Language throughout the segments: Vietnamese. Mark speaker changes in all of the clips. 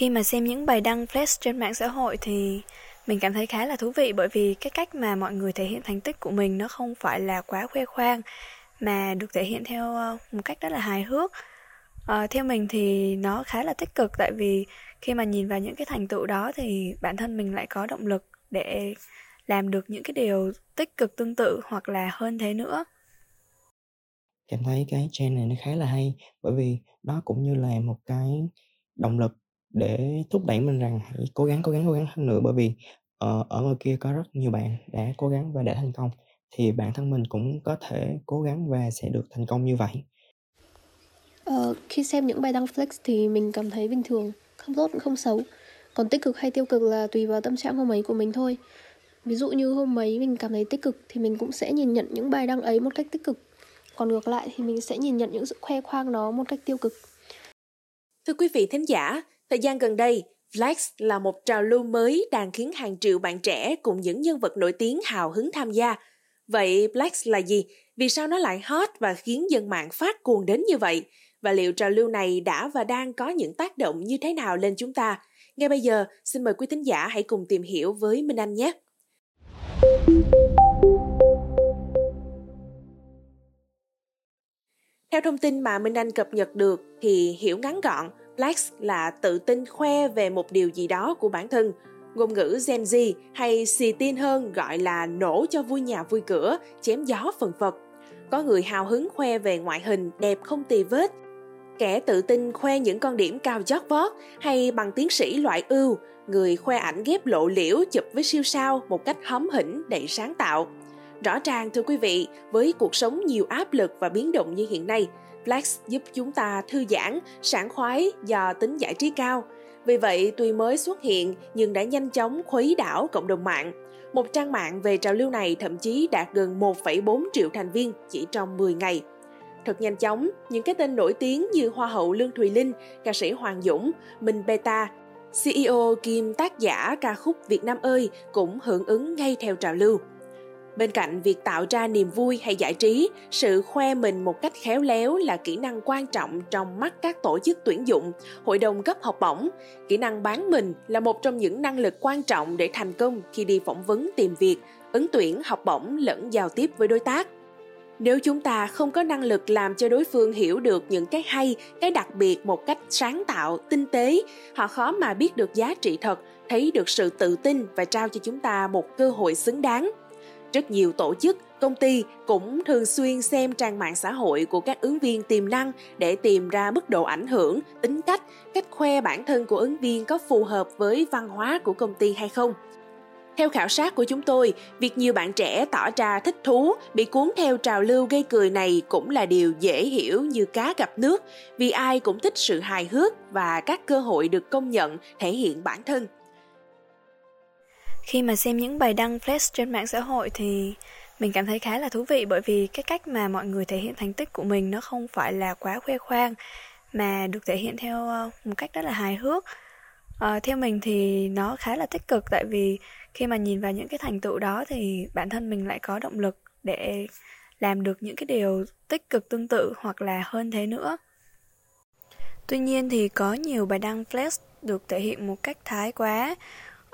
Speaker 1: Khi mà xem những bài đăng flash trên mạng xã hội thì mình cảm thấy khá là thú vị bởi vì cái cách mà mọi người thể hiện thành tích của mình nó không phải là quá khoe khoang mà được thể hiện theo ờ, một cách rất là hài hước. À, theo mình thì nó khá là tích cực tại vì khi mà nhìn vào những cái thành tựu đó thì bản thân mình lại có động lực để làm được những cái điều tích cực tương tự hoặc là hơn thế nữa.
Speaker 2: Cảm thấy cái trend này nó khá là hay bởi vì nó cũng như là một cái động lực để thúc đẩy mình rằng hãy cố gắng, cố gắng, cố gắng hơn nữa bởi vì, ờ, ở ngoài kia có rất nhiều bạn đã cố gắng và đã thành công, thì bản thân mình cũng có thể cố gắng và sẽ được thành công như vậy.
Speaker 3: Ờ, khi xem những bài đăng flex thì mình cảm thấy bình thường, không tốt cũng không xấu. Còn tích cực hay tiêu cực là tùy vào tâm trạng hôm ấy của mình thôi. Ví dụ như hôm ấy mình cảm thấy tích cực thì mình cũng sẽ nhìn nhận những bài đăng ấy một cách tích cực. Còn ngược lại thì mình sẽ nhìn nhận những sự khoe khoang đó một cách tiêu cực.
Speaker 4: Thưa quý vị thính giả, thời gian gần đây, Flex là một trào lưu mới đang khiến hàng triệu bạn trẻ cùng những nhân vật nổi tiếng hào hứng tham gia. Vậy Flex là gì? Vì sao nó lại hot và khiến dân mạng phát cuồng đến như vậy? Và liệu trào lưu này đã và đang có những tác động như thế nào lên chúng ta? Ngay bây giờ, xin mời quý thính giả hãy cùng tìm hiểu với Minh Anh nhé. Theo thông tin mà Minh Anh cập nhật được thì hiểu ngắn gọn, flex là tự tin khoe về một điều gì đó của bản thân. Ngôn ngữ Gen Z hay xì tin hơn gọi là nổ cho vui nhà vui cửa, chém gió phần phật. Có người hào hứng khoe về ngoại hình đẹp không tì vết, kẻ tự tin khoe những con điểm cao chót vót hay bằng tiến sĩ loại ưu, người khoe ảnh ghép lộ liễu chụp với siêu sao một cách hóm hỉnh đầy sáng tạo. Rõ ràng thưa quý vị, với cuộc sống nhiều áp lực và biến động như hiện nay, Flex giúp chúng ta thư giãn, sảng khoái do tính giải trí cao. Vì vậy, tuy mới xuất hiện nhưng đã nhanh chóng khuấy đảo cộng đồng mạng. Một trang mạng về trào lưu này thậm chí đạt gần 1,4 triệu thành viên chỉ trong 10 ngày. Thật nhanh chóng, những cái tên nổi tiếng như Hoa hậu Lương Thùy Linh, ca sĩ Hoàng Dũng, Minh Beta, CEO Kim tác giả ca khúc Việt Nam ơi cũng hưởng ứng ngay theo trào lưu. Bên cạnh việc tạo ra niềm vui hay giải trí, sự khoe mình một cách khéo léo là kỹ năng quan trọng trong mắt các tổ chức tuyển dụng, hội đồng cấp học bổng. Kỹ năng bán mình là một trong những năng lực quan trọng để thành công khi đi phỏng vấn tìm việc, ứng tuyển học bổng lẫn giao tiếp với đối tác. Nếu chúng ta không có năng lực làm cho đối phương hiểu được những cái hay, cái đặc biệt một cách sáng tạo, tinh tế, họ khó mà biết được giá trị thật, thấy được sự tự tin và trao cho chúng ta một cơ hội xứng đáng. Rất nhiều tổ chức, công ty cũng thường xuyên xem trang mạng xã hội của các ứng viên tiềm năng để tìm ra mức độ ảnh hưởng, tính cách, cách khoe bản thân của ứng viên có phù hợp với văn hóa của công ty hay không. Theo khảo sát của chúng tôi, việc nhiều bạn trẻ tỏ ra thích thú, bị cuốn theo trào lưu gây cười này cũng là điều dễ hiểu như cá gặp nước, vì ai cũng thích sự hài hước và các cơ hội được công nhận thể hiện bản thân.
Speaker 1: Khi mà xem những bài đăng flash trên mạng xã hội thì mình cảm thấy khá là thú vị bởi vì cái cách mà mọi người thể hiện thành tích của mình nó không phải là quá khoe khoang mà được thể hiện theo ờ, một cách rất là hài hước. À, theo mình thì nó khá là tích cực tại vì khi mà nhìn vào những cái thành tựu đó thì bản thân mình lại có động lực để làm được những cái điều tích cực tương tự hoặc là hơn thế nữa. Tuy nhiên thì có nhiều bài đăng flash được thể hiện một cách thái quá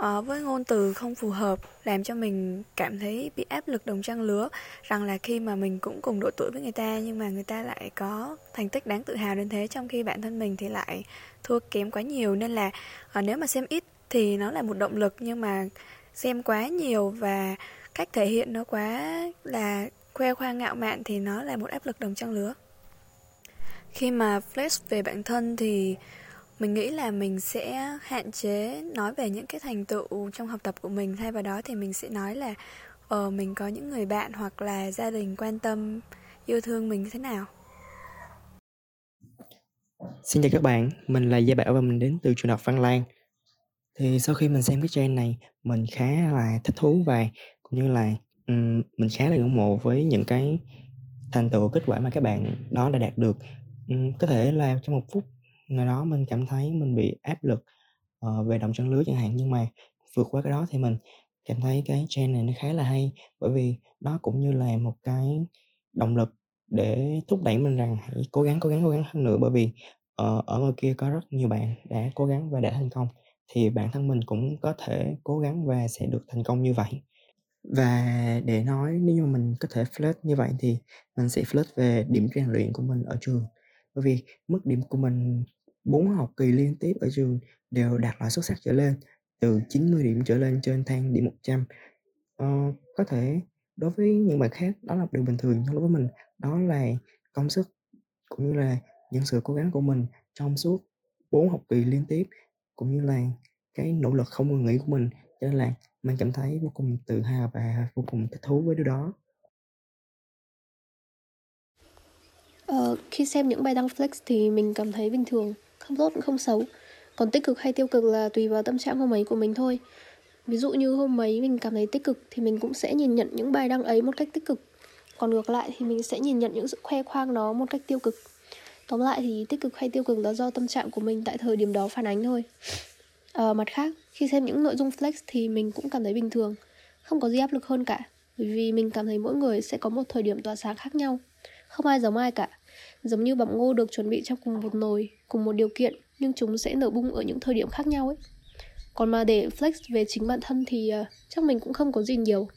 Speaker 1: uh, với ngôn từ không phù hợp làm cho mình cảm thấy bị áp lực đồng trang lứa rằng là khi mà mình cũng cùng độ tuổi với người ta nhưng mà người ta lại có thành tích đáng tự hào đến thế trong khi bản thân mình thì lại thua kém quá nhiều. Nên là uh, nếu mà xem ít thì nó là một động lực nhưng mà xem quá nhiều và cách thể hiện nó quá là khoe khoang ngạo mạn thì nó là một áp lực đồng trang lứa. Khi mà flash về bản thân thì mình nghĩ là mình sẽ hạn chế nói về những cái thành tựu trong học tập của mình thay vào đó thì mình sẽ nói là ờ mình có những người bạn hoặc là gia đình quan tâm yêu thương mình như thế nào
Speaker 2: Xin chào các bạn, mình là Gia Bảo và mình đến từ trường học Văn Lang. Thì sau khi mình xem cái trend này, mình khá là thích thú và cũng như là um, mình khá là ngưỡng mộ với những cái thành tựu kết quả mà các bạn đó đã đạt được. Um, có thể là trong một phút nơi đó mình cảm thấy mình bị áp lực uh, về động chân lưới chẳng hạn nhưng mà vượt qua cái đó thì mình cảm thấy cái trend này nó khá là hay. Bởi vì đó cũng như là một cái động lực để thúc đẩy mình rằng hãy cố gắng cố gắng cố gắng hơn nữa. Bởi vì uh, ở ngoài kia có rất nhiều bạn đã cố gắng và đã thành công thì bản thân mình cũng có thể cố gắng và sẽ được thành công như vậy. Và để nói nếu như mình có thể flirt như vậy thì mình sẽ flirt về điểm rèn luyện của mình ở trường. Bởi vì mức điểm của mình bốn học kỳ liên tiếp ở trường đều đạt loại xuất sắc trở lên từ 90 điểm trở lên trên thang điểm 100 ờ, có thể đối với những bạn khác đó là điều bình thường nhưng đối với mình đó là công sức cũng như là những sự cố gắng của mình trong suốt bốn học kỳ liên tiếp cũng như là cái nỗ lực không ngừng nghỉ của mình cho nên là mình cảm thấy vô cùng tự hào và vô cùng thích thú với điều đó.
Speaker 3: Ờ, khi xem những bài đăng flex thì mình cảm thấy bình thường, không tốt cũng không xấu. Còn tích cực hay tiêu cực là tùy vào tâm trạng hôm ấy của mình thôi. Ví dụ như hôm ấy mình cảm thấy tích cực thì mình cũng sẽ nhìn nhận những bài đăng ấy một cách tích cực. Còn ngược lại thì mình sẽ nhìn nhận những sự khoe khoang đó một cách tiêu cực. Tóm lại thì tích cực hay tiêu cực là do tâm trạng của mình tại thời điểm đó phản ánh thôi. À, mặt khác, khi xem những nội dung flex thì mình cũng cảm thấy bình thường, không có gì áp lực hơn cả. Bởi vì mình cảm thấy mỗi người sẽ có một thời điểm tỏa sáng khác nhau. Không ai giống ai cả. Giống như bắp ngô được chuẩn bị trong cùng một nồi, cùng một điều kiện, nhưng chúng sẽ nở bung ở những thời điểm khác nhau ấy. Còn mà để flex về chính bản thân thì uh, chắc mình cũng không có gì nhiều.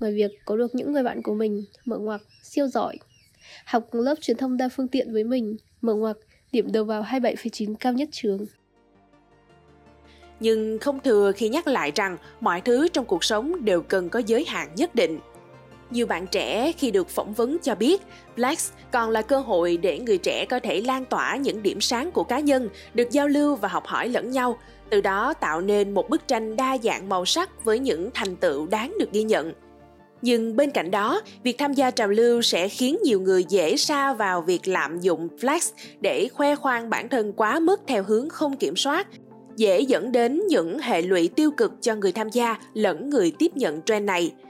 Speaker 3: Ngoài việc có được những người bạn của mình mở ngoặc siêu giỏi Học lớp truyền thông đa phương tiện với mình mở ngoặc điểm đầu vào 27,9 cao nhất trường.
Speaker 4: Nhưng không thừa khi nhắc lại rằng mọi thứ trong cuộc sống đều cần có giới hạn nhất định nhiều bạn trẻ khi được phỏng vấn cho biết Flex còn là cơ hội để người trẻ có thể lan tỏa những điểm sáng của cá nhân, được giao lưu và học hỏi lẫn nhau, từ đó tạo nên một bức tranh đa dạng màu sắc với những thành tựu đáng được ghi nhận. Nhưng bên cạnh đó, việc tham gia trào lưu sẽ khiến nhiều người dễ sa vào việc lạm dụng flex để khoe khoang bản thân quá mức theo hướng không kiểm soát, dễ dẫn đến những hệ lụy tiêu cực cho người tham gia lẫn người tiếp nhận trend này –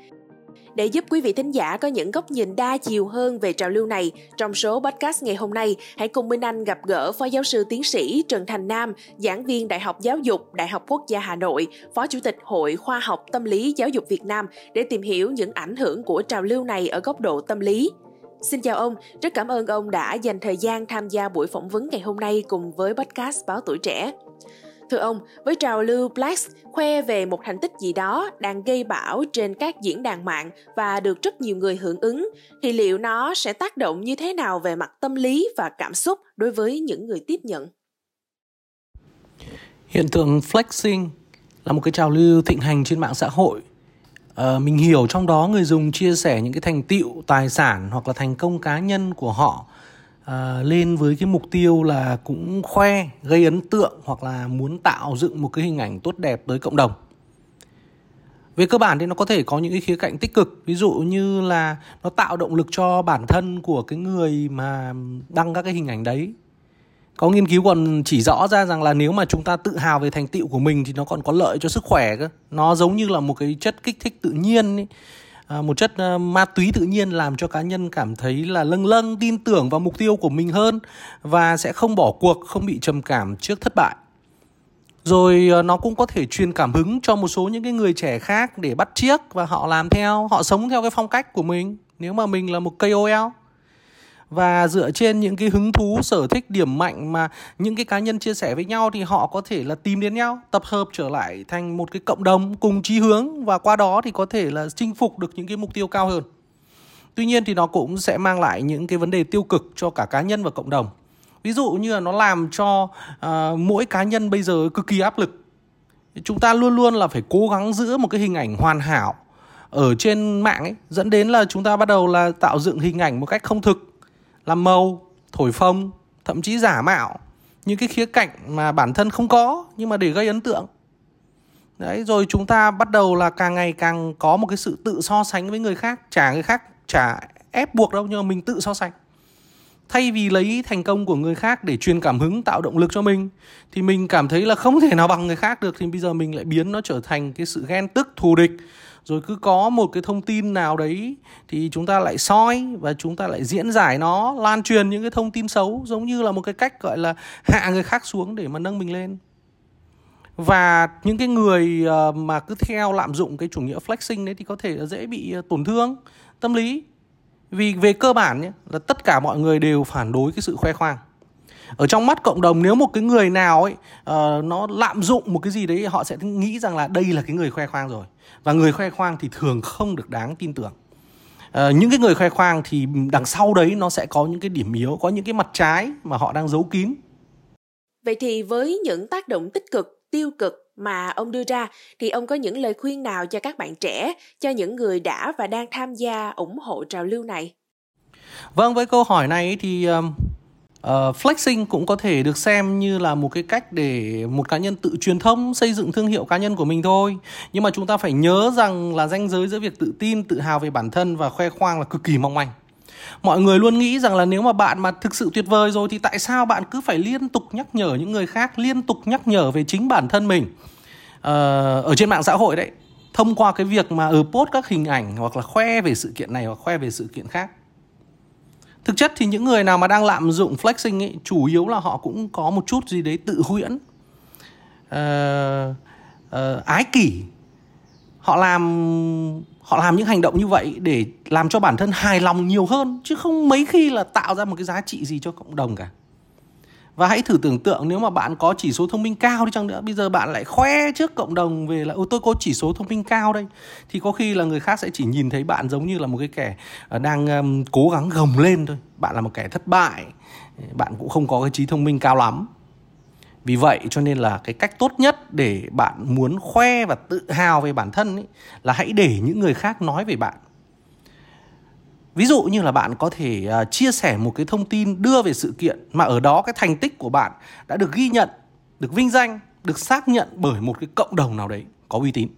Speaker 4: để giúp quý vị thính giả có những góc nhìn đa chiều hơn về trào lưu này, trong số podcast ngày hôm nay, hãy cùng Minh Anh gặp gỡ Phó Giáo sư Tiến sĩ Trần Thành Nam, giảng viên Đại học Giáo dục, Đại học Quốc gia Hà Nội, Phó Chủ tịch Hội Khoa học Tâm lý Giáo dục Việt Nam để tìm hiểu những ảnh hưởng của trào lưu này ở góc độ tâm lý. Xin chào ông, rất cảm ơn ông đã dành thời gian tham gia buổi phỏng vấn ngày hôm nay cùng với podcast Báo Tuổi Trẻ. Thưa ông, với trào lưu Black khoe về một thành tích gì đó đang gây bão trên các diễn đàn mạng và được rất nhiều người hưởng ứng, thì liệu nó sẽ tác động như thế nào về mặt tâm lý và cảm xúc đối với những người tiếp nhận?
Speaker 5: Hiện tượng flexing là một cái trào lưu thịnh hành trên mạng xã hội. À, mình hiểu trong đó người dùng chia sẻ những cái thành tựu, tài sản hoặc là thành công cá nhân của họ uh, lên với cái mục tiêu là cũng khoe gây ấn tượng hoặc là muốn tạo dựng một cái hình ảnh tốt đẹp tới cộng đồng. Về cơ bản thì nó có thể có những cái khía cạnh tích cực ví dụ như là nó tạo động lực cho bản thân của cái người mà đăng các cái hình ảnh đấy. Có nghiên cứu còn chỉ rõ ra rằng là nếu mà chúng ta tự hào về thành tựu của mình thì nó còn có lợi cho sức khỏe cơ. Nó giống như là một cái chất kích thích tự nhiên ấy. À, một chất à, ma túy tự nhiên làm cho cá nhân cảm thấy là lâng lâng tin tưởng vào mục tiêu của mình hơn và sẽ không bỏ cuộc không bị trầm cảm trước thất bại. Rồi à, nó cũng có thể truyền cảm hứng cho một số những cái người trẻ khác để bắt chiếc và họ làm theo họ sống theo cái phong cách của mình. Nếu mà mình là một KOL và dựa trên những cái hứng thú sở thích điểm mạnh mà những cái cá nhân chia sẻ với nhau thì họ có thể là tìm đến nhau tập hợp trở lại thành một cái cộng đồng cùng chí hướng và qua đó thì có thể là chinh phục được những cái mục tiêu cao hơn. Tuy nhiên thì nó cũng sẽ mang lại những cái vấn đề tiêu cực cho cả cá nhân và cộng đồng. Ví dụ như là nó làm cho uh, mỗi cá nhân bây giờ cực kỳ áp lực. Chúng ta luôn luôn là phải cố gắng giữ một cái hình ảnh hoàn hảo ở trên mạng ấy dẫn đến là chúng ta bắt đầu là tạo dựng hình ảnh một cách không thực làm màu thổi phồng thậm chí giả mạo. Những cái khía cạnh mà bản thân không có, nhưng mà để gây ấn tượng. Đấy, rồi chúng ta bắt đầu là càng ngày càng có một cái sự tự so sánh với người khác. Chả người khác, chả ép buộc đâu, nhưng mà mình tự so sánh. Thay vì lấy thành công của người khác để truyền cảm hứng, tạo động lực cho mình, thì mình cảm thấy là không thể nào bằng người khác được, thì bây giờ mình lại biến nó trở thành cái sự ghen tức, thù địch rồi cứ có một cái thông tin nào đấy thì chúng ta lại soi và chúng ta lại diễn giải nó, lan truyền những cái thông tin xấu giống như là một cái cách gọi là hạ người khác xuống để mà nâng mình lên. Và những cái người ờ, mà cứ theo lạm dụng cái chủ nghĩa flexing đấy thì có thể là dễ bị ờ, tổn thương tâm lý. Vì về cơ bản nhé, là tất cả mọi người đều phản đối cái sự khoe khoang ở trong mắt cộng đồng nếu một cái người nào ấy uh, nó lạm dụng một cái gì đấy họ sẽ nghĩ rằng là đây là cái người khoe khoang rồi. Và người khoe khoang thì thường không được đáng tin tưởng. Uh, những cái người khoe khoang thì đằng sau đấy nó sẽ có những cái điểm yếu có những cái mặt trái mà họ đang giấu kín.
Speaker 4: Vậy thì với những tác động tích cực tiêu cực mà ông đưa ra thì ông có những lời khuyên nào cho các bạn trẻ cho những người đã và đang tham gia ủng hộ trào lưu này?
Speaker 5: Vâng với câu hỏi này thì Uh, flexing cũng có thể được xem như là một cái cách để một cá nhân tự truyền thông xây dựng thương hiệu cá nhân của mình thôi. Nhưng mà chúng ta phải nhớ rằng là ranh giới giữa việc tự tin tự hào về bản thân và khoe khoang là cực kỳ mong manh. Mọi người luôn nghĩ rằng là nếu mà bạn mà thực sự tuyệt vời rồi thì tại sao bạn cứ phải liên tục nhắc nhở những người khác liên tục nhắc nhở về chính bản thân mình? Uh, ở trên mạng xã hội đấy thông qua cái việc mà ở post các hình ảnh hoặc là khoe về sự kiện này hoặc khoe về sự kiện khác thực chất thì những người nào mà đang lạm dụng flexing ấy chủ yếu là họ cũng có một chút gì đấy tự huyễn. Uh, uh, ái kỷ. Họ làm họ làm những hành động như vậy để làm cho bản thân hài lòng nhiều hơn chứ không mấy khi là tạo ra một cái giá trị gì cho cộng đồng cả và hãy thử tưởng tượng nếu mà bạn có chỉ số thông minh cao đi chăng nữa bây giờ bạn lại khoe trước cộng đồng về là ô tôi có chỉ số thông minh cao đây. Thì có khi là người khác sẽ chỉ nhìn thấy bạn giống như là một cái kẻ ờ, đang um, cố gắng gồng lên thôi. Bạn là một kẻ thất bại bạn cũng không có cái trí thông minh cao lắm. Vì vậy cho nên là cái cách tốt nhất để bạn muốn khoe và tự hào về bản thân ấy, là hãy để những người khác nói về bạn ví dụ như là bạn có thể uh, chia sẻ một cái thông tin đưa về sự kiện mà ở đó cái thành tích của bạn đã được ghi nhận được vinh danh được xác nhận bởi một cái cộng đồng nào đấy có uy tín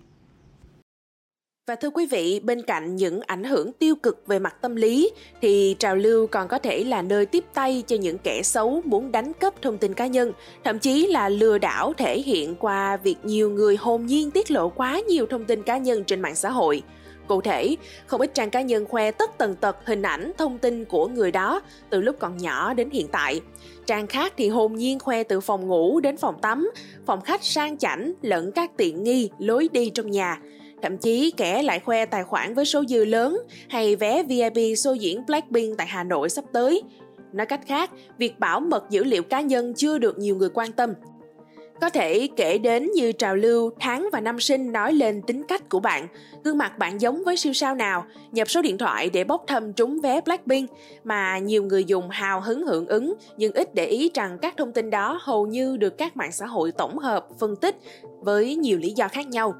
Speaker 4: và thưa quý vị, bên cạnh những ảnh hưởng tiêu cực về mặt tâm lý thì trào lưu còn có thể là nơi tiếp tay cho những kẻ xấu muốn đánh cắp thông tin cá nhân, thậm chí là lừa đảo thể hiện qua việc nhiều người hồn nhiên tiết lộ quá nhiều thông tin cá nhân trên mạng xã hội. Cụ thể, không ít trang cá nhân khoe tất tần tật hình ảnh, thông tin của người đó từ lúc còn nhỏ đến hiện tại. Trang khác thì hồn nhiên khoe từ phòng ngủ đến phòng tắm, phòng khách sang chảnh lẫn các tiện nghi, lối đi trong nhà. Thậm chí kẻ lại khoe tài khoản với số dư lớn hay vé VIP show diễn Blackpink tại Hà Nội sắp tới. Nói cách khác, việc bảo mật dữ liệu cá nhân chưa được nhiều người quan tâm. Có thể kể đến như trào lưu tháng và năm sinh nói lên tính cách của bạn, gương mặt bạn giống với siêu sao nào, nhập số điện thoại để bốc thăm trúng vé Blackpink mà nhiều người dùng hào hứng hưởng ứng nhưng ít để ý rằng các thông tin đó hầu như được các mạng xã hội tổng hợp, phân tích với nhiều lý do khác nhau.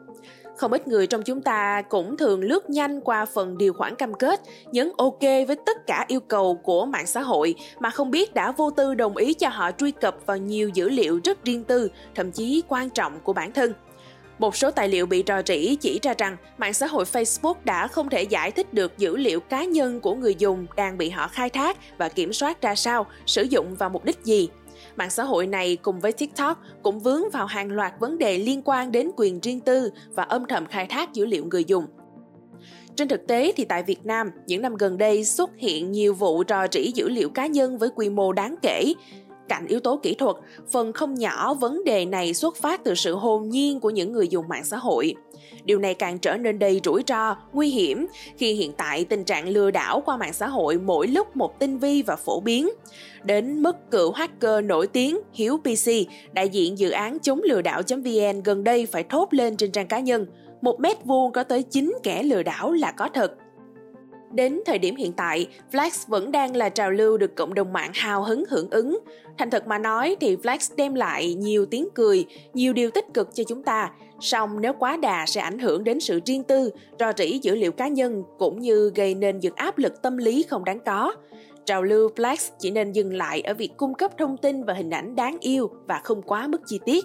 Speaker 4: Không ít người trong chúng ta cũng thường lướt nhanh qua phần điều khoản cam kết, nhấn OK với tất cả yêu cầu của mạng xã hội mà không biết đã vô tư đồng ý cho họ truy cập vào nhiều dữ liệu rất riêng tư, thậm chí quan trọng của bản thân. Một số tài liệu bị rò rỉ chỉ ra rằng mạng xã hội Facebook đã không thể giải thích được dữ liệu cá nhân của người dùng đang bị họ khai thác và kiểm soát ra sao, sử dụng vào mục đích gì. Mạng xã hội này cùng với TikTok cũng vướng vào hàng loạt vấn đề liên quan đến quyền riêng tư và âm thầm khai thác dữ liệu người dùng. Trên thực tế thì tại Việt Nam, những năm gần đây xuất hiện nhiều vụ trò rỉ dữ liệu cá nhân với quy mô đáng kể. Cạnh yếu tố kỹ thuật, phần không nhỏ vấn đề này xuất phát từ sự hồn nhiên của những người dùng mạng xã hội. Điều này càng trở nên đầy rủi ro, nguy hiểm khi hiện tại tình trạng lừa đảo qua mạng xã hội mỗi lúc một tinh vi và phổ biến. Đến mức cựu hacker nổi tiếng Hiếu PC, đại diện dự án chống lừa đảo.vn gần đây phải thốt lên trên trang cá nhân. Một mét vuông có tới 9 kẻ lừa đảo là có thật. Đến thời điểm hiện tại, Flex vẫn đang là trào lưu được cộng đồng mạng hào hứng hưởng ứng. Thành thật mà nói thì Flex đem lại nhiều tiếng cười, nhiều điều tích cực cho chúng ta. Song nếu quá đà sẽ ảnh hưởng đến sự riêng tư, rò rỉ dữ liệu cá nhân cũng như gây nên những áp lực tâm lý không đáng có. Trào lưu Flex chỉ nên dừng lại ở việc cung cấp thông tin và hình ảnh đáng yêu và không quá mức chi tiết.